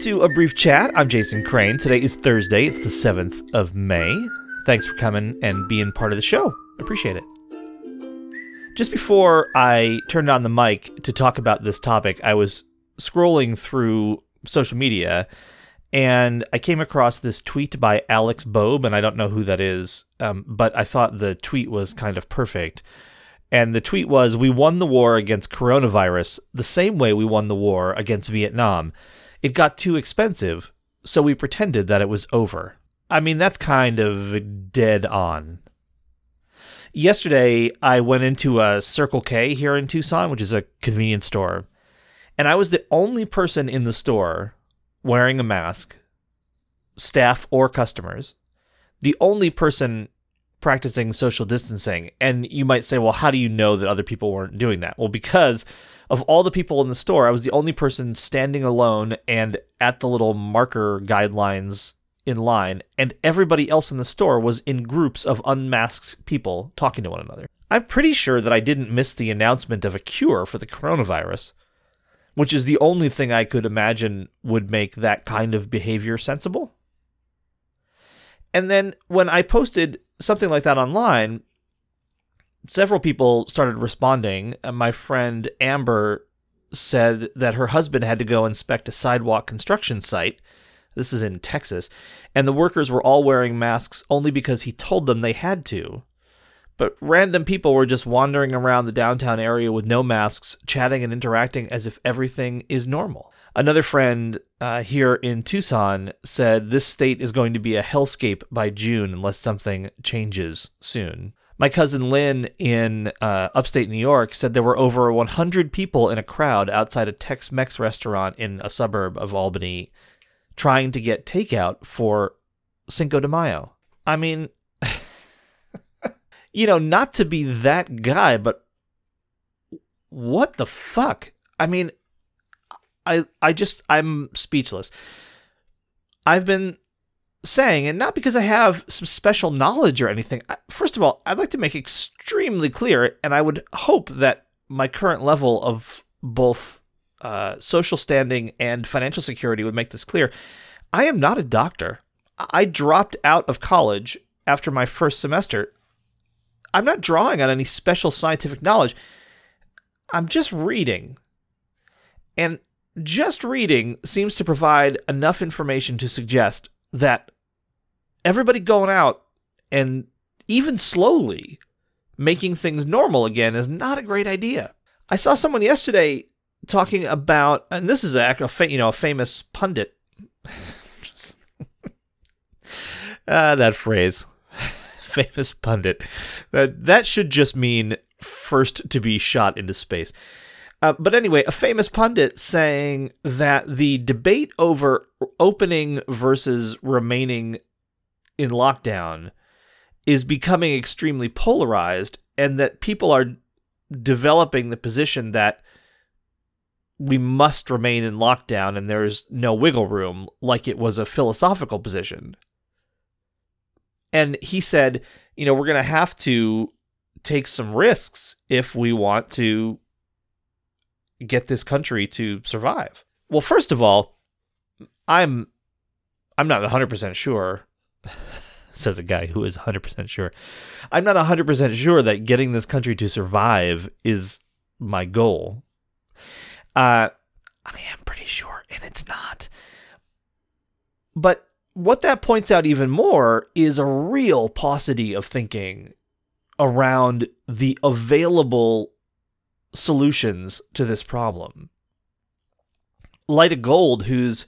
To a brief chat. I'm Jason Crane. Today is Thursday. It's the 7th of May. Thanks for coming and being part of the show. Appreciate it. Just before I turned on the mic to talk about this topic, I was scrolling through social media and I came across this tweet by Alex Boab, and I don't know who that is, um, but I thought the tweet was kind of perfect. And the tweet was We won the war against coronavirus the same way we won the war against Vietnam. It got too expensive, so we pretended that it was over. I mean, that's kind of dead on. Yesterday, I went into a Circle K here in Tucson, which is a convenience store, and I was the only person in the store wearing a mask, staff or customers, the only person practicing social distancing. And you might say, well, how do you know that other people weren't doing that? Well, because of all the people in the store, I was the only person standing alone and at the little marker guidelines in line, and everybody else in the store was in groups of unmasked people talking to one another. I'm pretty sure that I didn't miss the announcement of a cure for the coronavirus, which is the only thing I could imagine would make that kind of behavior sensible. And then when I posted something like that online, several people started responding. Uh, my friend Amber said that her husband had to go inspect a sidewalk construction site. This is in Texas. And the workers were all wearing masks only because he told them they had to. But random people were just wandering around the downtown area with no masks, chatting and interacting as if everything is normal. Another friend uh, here in Tucson said this state is going to be a hellscape by June unless something changes soon. My cousin Lynn in uh, upstate New York said there were over 100 people in a crowd outside a Tex Mex restaurant in a suburb of Albany trying to get takeout for Cinco de Mayo. I mean, you know, not to be that guy, but what the fuck? I mean, I I just I'm speechless. I've been saying, and not because I have some special knowledge or anything. First of all, I'd like to make extremely clear, and I would hope that my current level of both uh, social standing and financial security would make this clear. I am not a doctor. I dropped out of college after my first semester. I'm not drawing on any special scientific knowledge. I'm just reading. And just reading seems to provide enough information to suggest that everybody going out and even slowly making things normal again is not a great idea. I saw someone yesterday talking about, and this is a, you know a famous pundit. uh, that phrase, famous pundit. That that should just mean first to be shot into space. Uh, but anyway, a famous pundit saying that the debate over opening versus remaining in lockdown is becoming extremely polarized, and that people are developing the position that we must remain in lockdown and there's no wiggle room, like it was a philosophical position. And he said, you know, we're going to have to take some risks if we want to get this country to survive? Well, first of all, I'm I'm not 100% sure says a guy who is 100% sure. I'm not 100% sure that getting this country to survive is my goal. Uh I am pretty sure and it's not. But what that points out even more is a real paucity of thinking around the available solutions to this problem. Lyta Gold, who's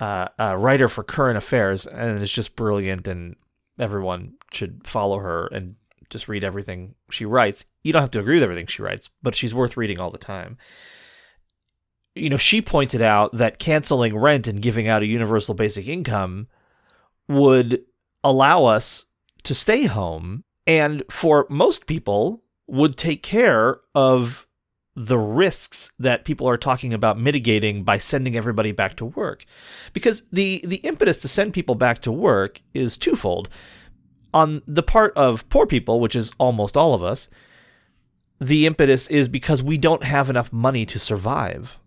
uh, a writer for Current Affairs and is just brilliant, and everyone should follow her and just read everything she writes. You don't have to agree with everything she writes, but she's worth reading all the time. You know, she pointed out that canceling rent and giving out a universal basic income would allow us to stay home and for most people would take care of the risks that people are talking about mitigating by sending everybody back to work. Because the, the impetus to send people back to work is twofold. On the part of poor people, which is almost all of us, the impetus is because we don't have enough money to survive.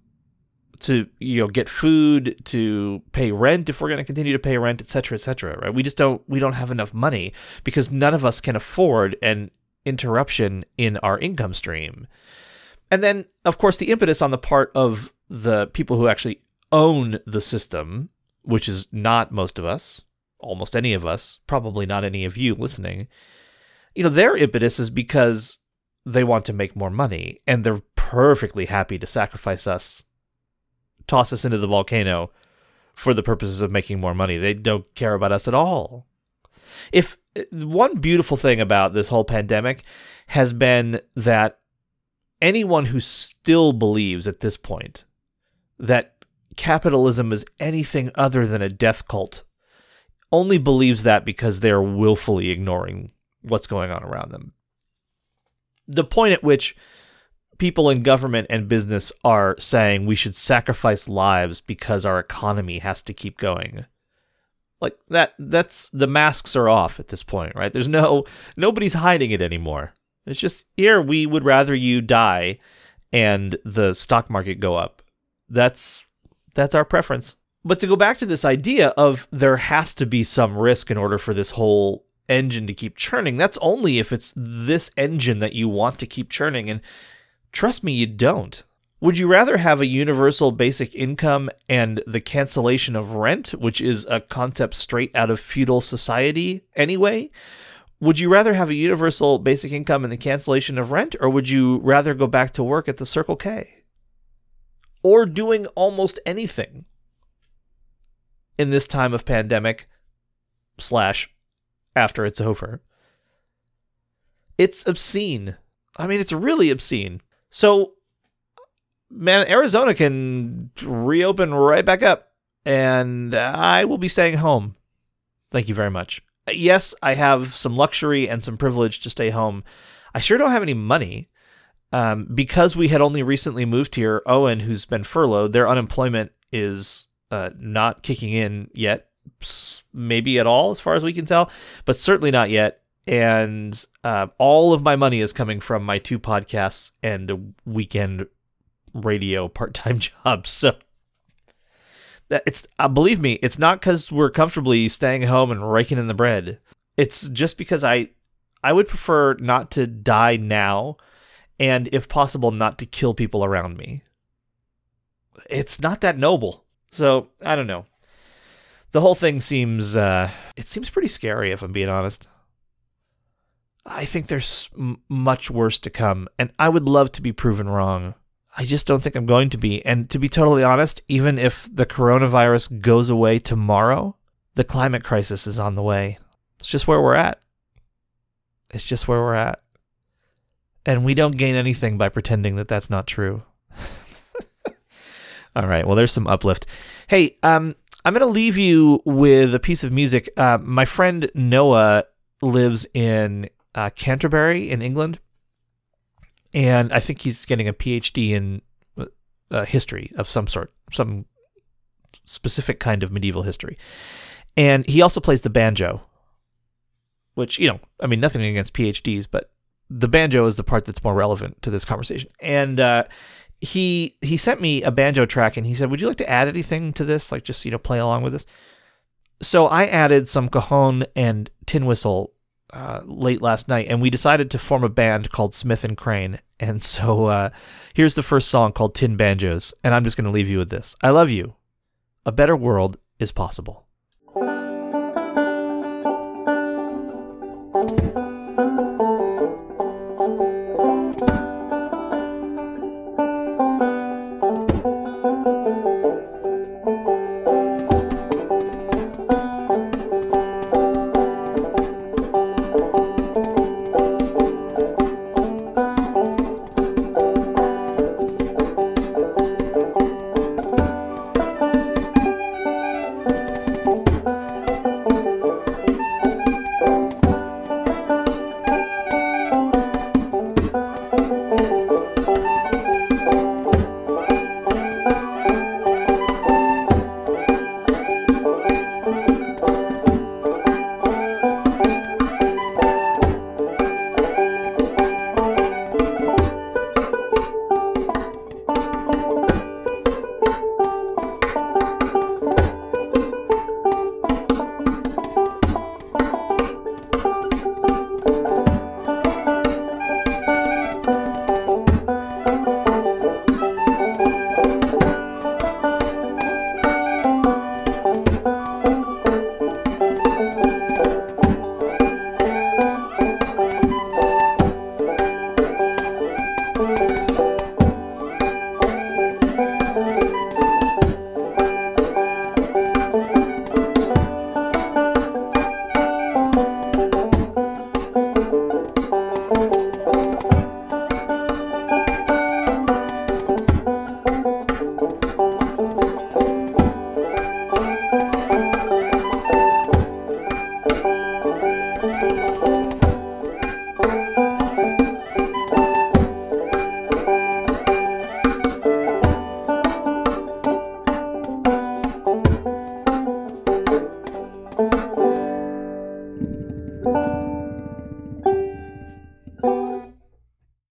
to you know get food, to pay rent if we're going to continue to pay rent, et cetera, et cetera. Right? We just don't we don't have enough money because none of us can afford an interruption in our income stream. And then, of course, the impetus on the part of the people who actually own the system, which is not most of us, almost any of us, probably not any of you listening. You know, their impetus is because they want to make more money and they're perfectly happy to sacrifice us, toss us into the volcano for the purposes of making more money. They don't care about us at all. If eh, one beautiful thing about this whole pandemic has been that anyone who still believes at this point that capitalism is anything other than a death cult only believes that because they're willfully ignoring what's going on around them. The point at which people in government and business are saying we should sacrifice lives because our economy has to keep going. Like that that's the masks are off at this point, right? There's no nobody's hiding it anymore. It's just here we would rather you die and the stock market go up. That's that's our preference. But to go back to this idea of there has to be some risk in order for this whole engine to keep churning, that's only if it's this engine that you want to keep churning. And trust me, you don't. Would you rather have a universal basic income and the cancellation of rent, which is a concept straight out of feudal society anyway? Would you rather have a universal basic income and the cancellation of rent, or would you rather go back to work at the Circle K? Or doing almost anything in this time of pandemic slash after it's over. It's obscene. I mean, it's really obscene. So, man, Arizona can reopen right back up, and I will be staying home. Thank you very much. Yes, I have some luxury and some privilege to stay home. I sure don't have any money. Um, because we had only recently moved here, Owen, who's been furloughed, their unemployment is uh, not kicking in yet, maybe at all, as far as we can tell, but certainly not yet. And uh, all of my money is coming from my two podcasts and a weekend radio part time job. So it's uh, believe me, it's not because we're comfortably staying home and raking in the bread. It's just because I I would prefer not to die now, and if possible, not to kill people around me. It's not that noble. So I don't know. The whole thing seems uh, it seems pretty scary if I'm being honest. I think there's m- much worse to come, and I would love to be proven wrong. I just don't think I'm going to be. And to be totally honest, even if the coronavirus goes away tomorrow, the climate crisis is on the way. It's just where we're at. It's just where we're at. And we don't gain anything by pretending that that's not true. All right. Well, there's some uplift. Hey, um, I'm going to leave you with a piece of music. Uh, my friend Noah lives in uh, Canterbury in England, and I think he's getting a PhD in uh, history of some sort, some specific kind of medieval history. And he also plays the banjo, which, you know, I mean, nothing against PhDs, but the banjo is the part that's more relevant to this conversation. And uh, he he sent me a banjo track and he said, "Would you like to add anything to this? Like just you know play along with this." So I added some cajon and tin whistle uh, late last night, and we decided to form a band called Smith and Crane. And so uh, here's the first song called Tin Banjos, and I'm just going to leave you with this. I love you. A better world is possible.